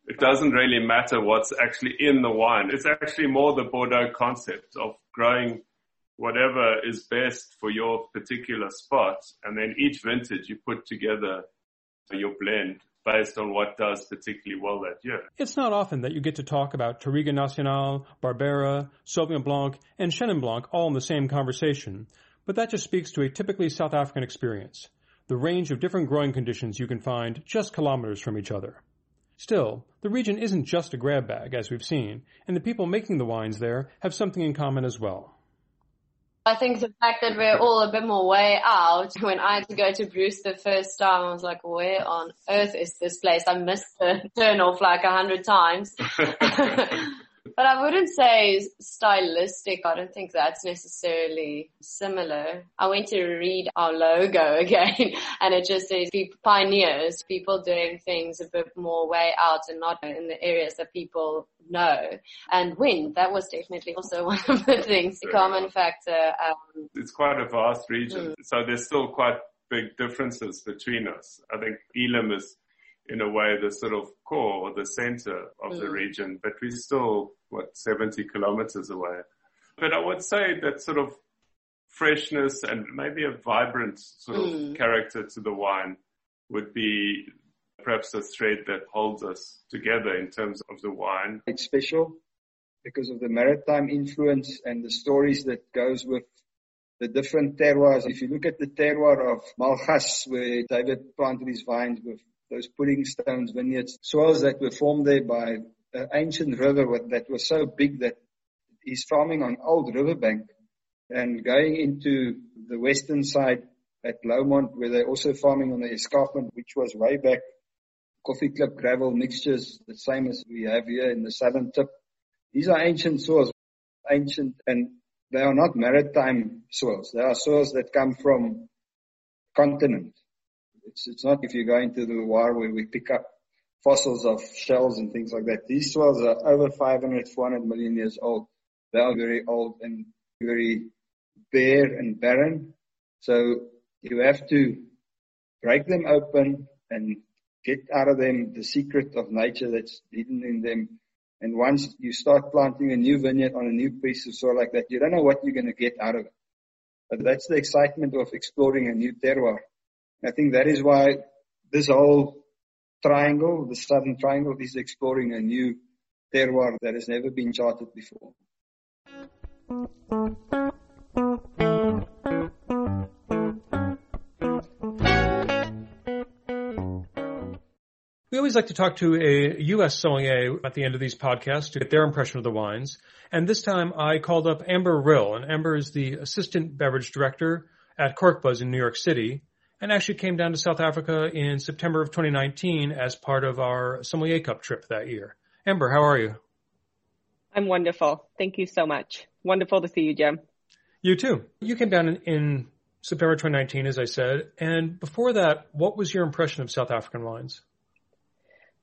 Speaker 4: it doesn't really matter what's actually in the wine. It's actually more the Bordeaux concept of growing whatever is best for your particular spot. And then each vintage you put together your blend based on what does particularly well that year.
Speaker 1: It's not often that you get to talk about Touriga Nacional, Barbera, Sauvignon Blanc, and Chenin Blanc all in the same conversation, but that just speaks to a typically South African experience. The range of different growing conditions you can find just kilometers from each other. Still, the region isn't just a grab bag, as we've seen, and the people making the wines there have something in common as well.
Speaker 5: I think the fact that we're all a bit more way out. When I had to go to Bruce the first time, I was like, where on earth is this place? I missed the turn off like a hundred times. But I wouldn't say stylistic. I don't think that's necessarily similar. I went to read our logo again and it just says pioneers, people doing things a bit more way out and not in the areas that people know. And wind, that was definitely also one of the things, the common factor. Um,
Speaker 4: it's quite a vast region. Mm. So there's still quite big differences between us. I think Elim is in a way the sort of core or the center of mm. the region, but we're still, what, 70 kilometers away. But I would say that sort of freshness and maybe a vibrant sort mm. of character to the wine would be perhaps a thread that holds us together in terms of the wine.
Speaker 3: It's special because of the maritime influence and the stories that goes with the different terroirs. If you look at the terroir of Malgas, where David planted his vines with those pudding stones vineyards, soils that were formed there by an ancient river that was so big that he's farming on old riverbank and going into the western side at Lomond where they're also farming on the escarpment, which was way back koffieklip gravel mixtures, the same as we have here in the southern tip. These are ancient soils, ancient, and they are not maritime soils. They are soils that come from continent. It's, it's not if you go into the Loire where we pick up fossils of shells and things like that. These soils are over 500, 400 million years old. They are very old and very bare and barren. So you have to break them open and get out of them the secret of nature that's hidden in them. And once you start planting a new vineyard on a new piece of soil like that, you don't know what you're going to get out of it. But that's the excitement of exploring a new terroir. I think that is why this whole triangle, the southern triangle, is exploring a new terroir that has never been charted before.
Speaker 1: We always like to talk to a U.S. sommelier at the end of these podcasts to get their impression of the wines. And this time I called up Amber Rill, and Amber is the assistant beverage director at Corkbuzz in New York City and actually came down to South Africa in September of 2019 as part of our Sommelier Cup trip that year. Amber, how are you?
Speaker 6: I'm wonderful. Thank you so much. Wonderful to see you, Jim.
Speaker 1: You too. You came down in, in September 2019, as I said. And before that, what was your impression of South African wines?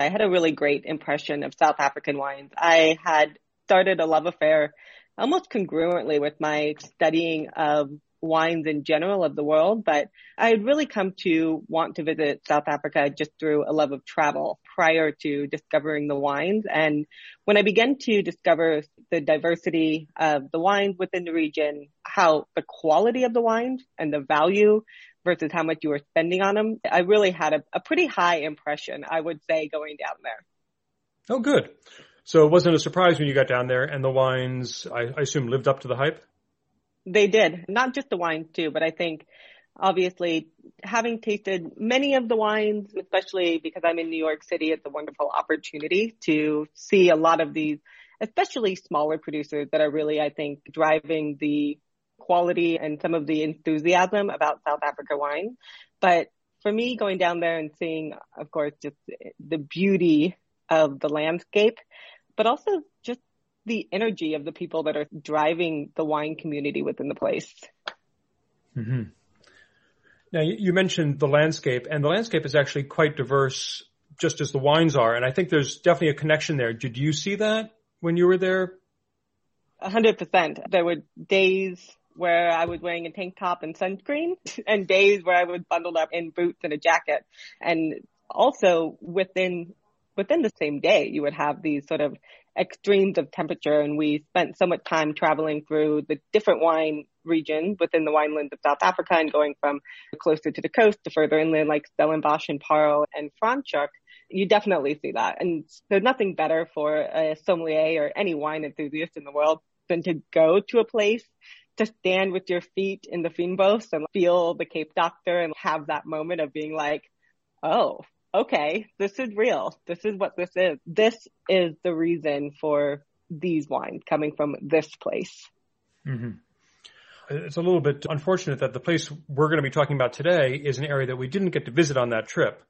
Speaker 6: I had a really great impression of South African wines. I had started a love affair almost congruently with my studying of wines in general of the world, but I had really come to want to visit South Africa just through a love of travel prior to discovering the wines. And when I began to discover the diversity of the wines within the region, how the quality of the wines and the value versus how much you were spending on them, I really had a, a pretty high impression, I would say, going down there.
Speaker 1: Oh, good. So it wasn't a surprise when you got down there and the wines, I, I assume, lived up to the hype?
Speaker 6: They did. Not just the wines too, but I think obviously having tasted many of the wines, especially because I'm in New York City, it's a wonderful opportunity to see a lot of these, especially smaller producers that are really, I think, driving the quality and some of the enthusiasm about South Africa wine. But for me, going down there and seeing, of course, just the beauty of the landscape, but also the energy of the people that are driving the wine community within the place.
Speaker 1: Mm-hmm. Now, you mentioned the landscape, and the landscape is actually quite diverse, just as the wines are. And I think there's definitely a connection there. Did you see that when you were there?
Speaker 6: A hundred percent. There were days where I was wearing a tank top and sunscreen, and days where I was bundled up in boots and a jacket. And also within within the same day, you would have these sort of extremes of temperature and we spent so much time traveling through the different wine regions within the winelands of South Africa and going from closer to the coast to further inland like Stellenbosch and Paarl and Franschhoek. You definitely see that. And there's nothing better for a sommelier or any wine enthusiast in the world than to go to a place to stand with your feet in the fynbos and feel the Cape Doctor and have that moment of being like, oh, okay, this is real. This is what this is. This is the reason for these wines coming from this place.
Speaker 1: Mm-hmm. It's a little bit unfortunate that the place we're going to be talking about today is an area that we didn't get to visit on that trip.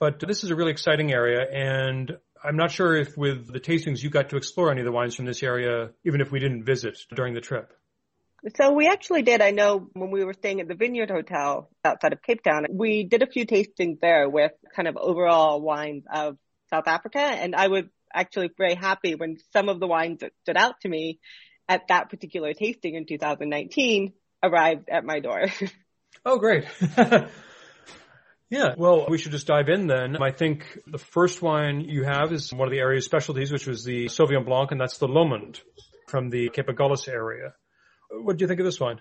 Speaker 1: But this is a really exciting area and I'm not sure if with the tastings you got to explore any of the wines from this area, even if we didn't visit during the trip.
Speaker 6: So we actually did. I know when we were staying at the Vineyard Hotel outside of Cape Town, we did a few tastings there with kind of overall wines of South Africa. And I was actually very happy when some of the wines that stood out to me at that particular tasting in 2019 arrived at my door.
Speaker 1: oh, great. Yeah, well, we should just dive in then. I think the first wine you have is one of the area's specialties, which was the Sauvignon Blanc, and that's the Lomond from the Cape Agulhas area. What do you think of this wine?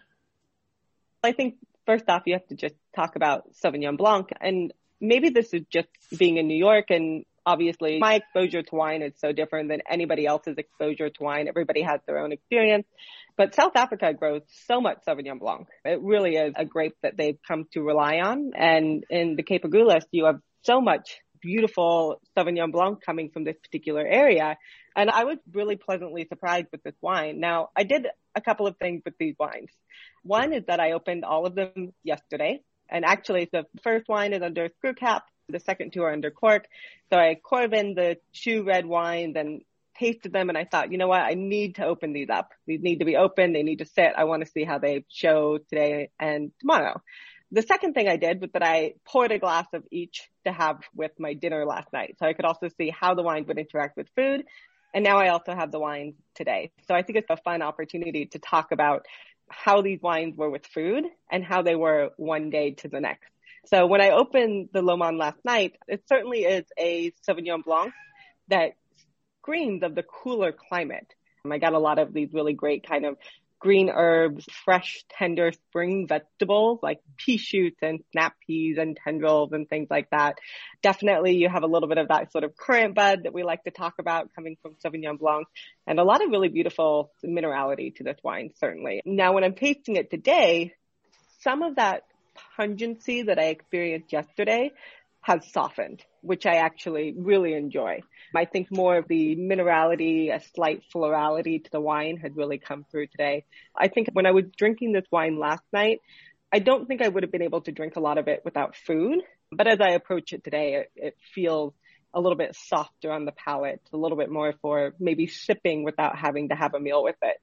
Speaker 6: I think first off, you have to just talk about Sauvignon Blanc, and maybe this is just being in New York and obviously my exposure to wine is so different than anybody else's exposure to wine. Everybody has their own experience. But South Africa grows so much Sauvignon Blanc. It really is a grape that they've come to rely on. And in the Cape Agulhas, you have so much beautiful Sauvignon Blanc coming from this particular area. And I was really pleasantly surprised with this wine. Now, I did a couple of things with these wines. One is that I opened all of them yesterday. And actually, the first wine is under screw cap. The second two are under cork. So I corked in the two red wines and tasted them and I thought, you know what? I need to open these up. These need to be open. They need to sit. I want to see how they show today and tomorrow. The second thing I did was that I poured a glass of each to have with my dinner last night. So I could also see how the wine would interact with food. And now I also have the wine today. So I think it's a fun opportunity to talk about how these wines were with food and how they were one day to the next. So when I opened the Lomond last night, it certainly is a Sauvignon Blanc that screams of the cooler climate. I got a lot of these really great kind of green herbs, fresh, tender spring vegetables like pea shoots and snap peas and tendrils and things like that. Definitely you have a little bit of that sort of currant bud that we like to talk about coming from Sauvignon Blanc and a lot of really beautiful minerality to this wine, certainly. Now when I'm tasting it today, some of that pungency that I experienced yesterday has softened, which I actually really enjoy. I think more of the minerality, a slight florality to the wine had really come through today. I think when I was drinking this wine last night, I don't think I would have been able to drink a lot of it without food. But as I approach it today, it, it feels a little bit softer on the palate, a little bit more for maybe sipping without having to have a meal with it.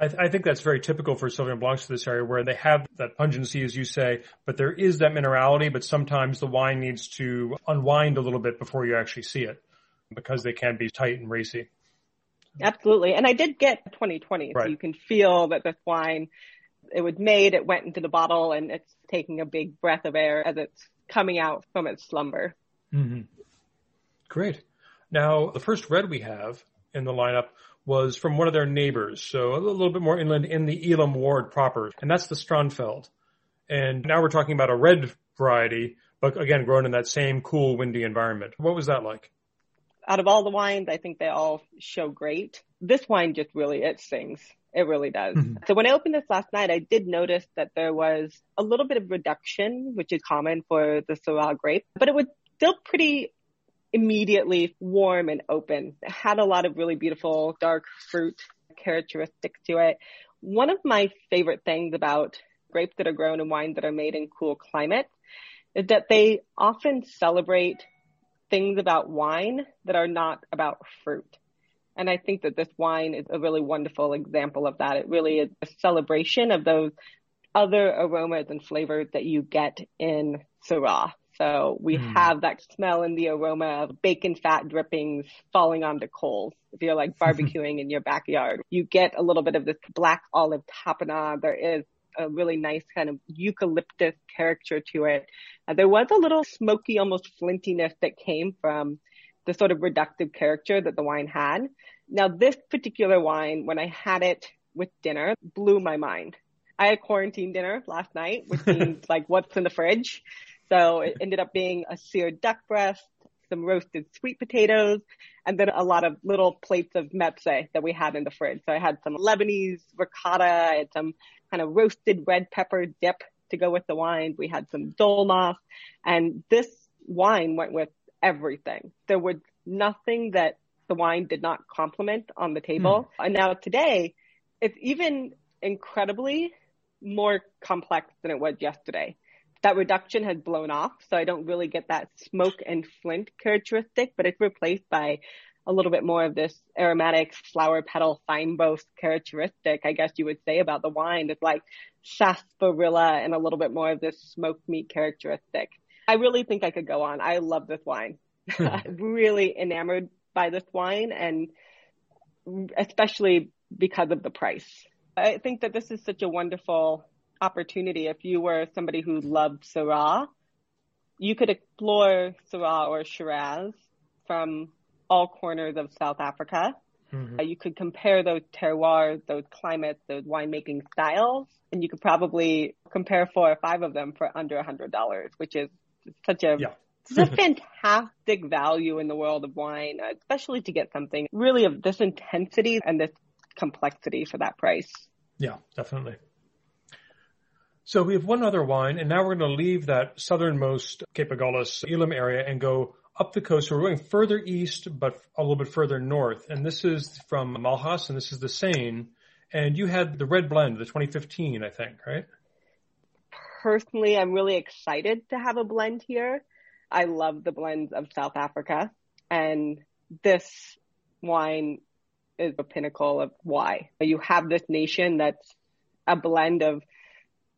Speaker 1: I, th- I, think that's very typical for Sauvignon Blancs to this area where they have that pungency, as you say, but there is that minerality, but sometimes the wine needs to unwind a little bit before you actually see it because they can be tight and racy.
Speaker 6: Absolutely. And I did get 2020, right. so you can feel that this wine, it was made, it went into the bottle and it's taking a big breath of air as it's coming out from its slumber.
Speaker 1: Mm-hmm. Great. Now, the first red we have in the lineup was from one of their neighbors, so a little bit more inland in the Elim ward proper, and that's the Strandveld. And now we're talking about a red variety, but again, grown in that same cool, windy environment. What was that like?
Speaker 6: Out of all the wines, I think they all show great. This wine just really, it sings. It really does. Mm-hmm. So when I opened this last night, I did notice that there was a little bit of reduction, which is common for the Syrah grape, but it was still pretty immediately warm and open. It had a lot of really beautiful dark fruit characteristics to it. One of my favorite things about grapes that are grown and wine that are made in cool climates is that they often celebrate things about wine that are not about fruit. And I think that this wine is a really wonderful example of that. It really is a celebration of those other aromas and flavors that you get in Syrah. So we mm. have that smell and the aroma of bacon fat drippings falling onto coals. If you're like barbecuing in your backyard, you get a little bit of this black olive tapenade. There is a really nice kind of eucalyptus character to it. Uh, there was a little smoky, almost flintiness that came from the sort of reductive character that the wine had. Now, this particular wine, when I had it with dinner, blew my mind. I had quarantine dinner last night, which means like what's in the fridge. So it ended up being a seared duck breast, some roasted sweet potatoes, and then a lot of little plates of mezze that we had in the fridge. So I had some Lebanese ricotta, I had some kind of roasted red pepper dip to go with the wine. We had some dolmas, and this wine went with everything. There was nothing that the wine did not complement on the table. Mm. And now today, it's even incredibly more complex than it was yesterday. That reduction has blown off. So I don't really get that smoke and flint characteristic, but it's replaced by a little bit more of this aromatic flower petal fynbos characteristic, I guess you would say about the wine. It's like sarsaparilla and a little bit more of this smoked meat characteristic. I really think I could go on. I love this wine. Hmm. I'm really enamored by this wine and especially because of the price. I think that this is such a wonderful opportunity. If you were somebody who loved Syrah, you could explore Syrah or Shiraz from all corners of South Africa. Mm-hmm. Uh, you could compare those terroirs, those climates, those winemaking styles, and you could probably compare four or five of them for under a hundred dollars, which is such a yeah. It's a fantastic value in the world of wine, especially to get something really of this intensity and this complexity for that price.
Speaker 1: Yeah, definitely. So we have one other wine, and now we're going to leave that southernmost Cape Agulhas, Elim area and go up the coast. We're going further east, but a little bit further north. And this is from Malgas, and this is the Sijnn. And you had the red blend, the 2015, I think, right?
Speaker 6: Personally, I'm really excited to have a blend here. I love the blends of South Africa, and this wine is a pinnacle of why you have this nation that's a blend of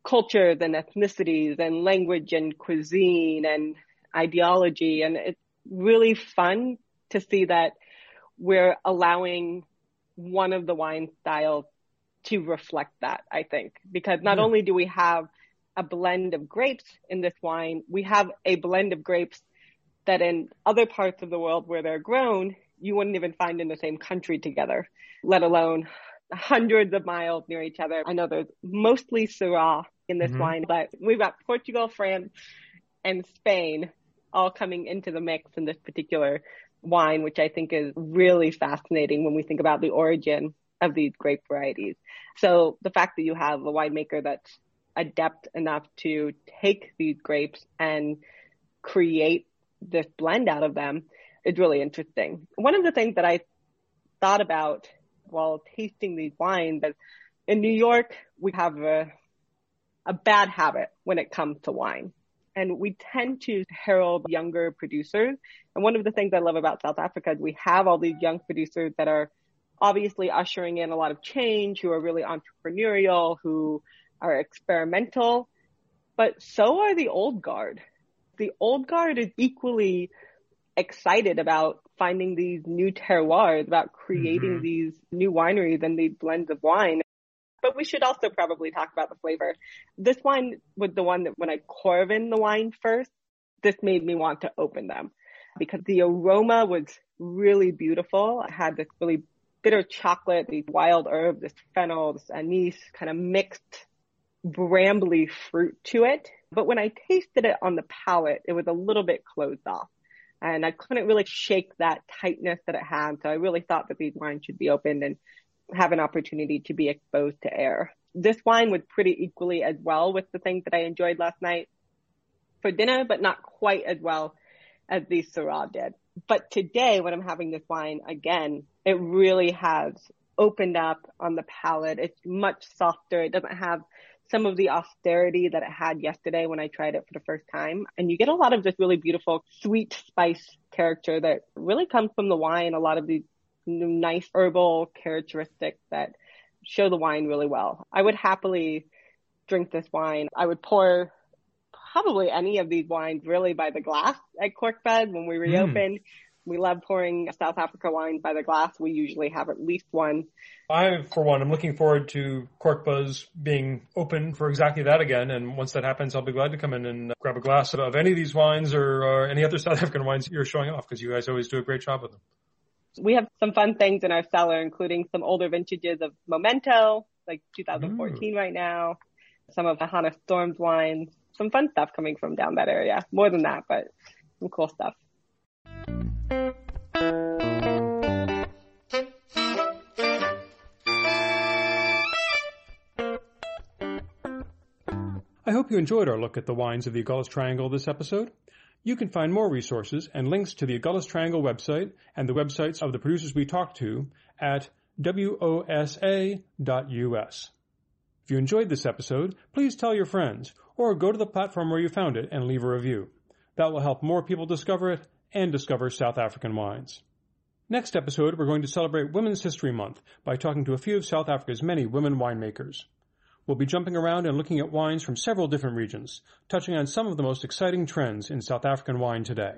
Speaker 6: cultures and ethnicities and language and cuisine and ideology. And it's really fun to see that we're allowing one of the wine styles to reflect that, I think, because not hmm. only do we have a blend of grapes in this wine, we have a blend of grapes that in other parts of the world where they're grown, you wouldn't even find in the same country together, let alone hundreds of miles near each other. I know there's mostly Syrah in this mm-hmm. wine, but we've got Portugal, France, and Spain all coming into the mix in this particular wine, which I think is really fascinating when we think about the origin of these grape varieties. So the fact that you have a winemaker that's adept enough to take these grapes and create this blend out of them is really interesting. One of the things that I thought about while tasting these wines is in New York, we have a, a bad habit when it comes to wine. And we tend to herald younger producers. And one of the things I love about South Africa is we have all these young producers that are obviously ushering in a lot of change, who are really entrepreneurial, who are experimental, but so are the old guard. The old guard is equally excited about finding these new terroirs, about creating mm-hmm. these new wineries and these blends of wine. But we should also probably talk about the flavor. This wine was the one that when I corven the wine first, this made me want to open them because the aroma was really beautiful. I had this really bitter chocolate, these wild herbs, this fennel, this anise kind of mixed brambly fruit to it. But when I tasted it on the palate, it was a little bit closed off and I couldn't really shake that tightness that it had. So I really thought that these wines should be opened and have an opportunity to be exposed to air. This wine was pretty equally as well with the things that I enjoyed last night for dinner, but not quite as well as the Syrah did. But today, when I'm having this wine again, it really has opened up on the palate. It's much softer. It doesn't have some of the austerity that it had yesterday when I tried it for the first time. And you get a lot of this really beautiful sweet spice character that really comes from the wine, a lot of these nice herbal characteristics that show the wine really well. I would happily drink this wine. I would pour probably any of these wines really by the glass at Corkbuzz when we reopen. Mm. We love pouring South Africa wine by the glass. We usually have at least one.
Speaker 1: I, for one, I'm looking forward to Corkbuzz being open for exactly that again. And once that happens, I'll be glad to come in and grab a glass of any of these wines or, or any other South African wines you're showing off because you guys always do a great job with them.
Speaker 6: We have some fun things in our cellar, including some older vintages of Momento, like 2014 mm. right now, some of the Hannes Storm wines, some fun stuff coming from down that area. More than that, but some cool stuff.
Speaker 1: I hope you enjoyed our look at the wines of the Agulhas Triangle this episode. You can find more resources and links to the Agulhas Triangle website and the websites of the producers we talked to at wosa.us. If you enjoyed this episode, please tell your friends or go to the platform where you found it and leave a review. That will help more people discover it and discover South African wines. Next episode, we're going to celebrate Women's History Month by talking to a few of South Africa's many women winemakers. We'll be jumping around and looking at wines from several different regions, touching on some of the most exciting trends in South African wine today.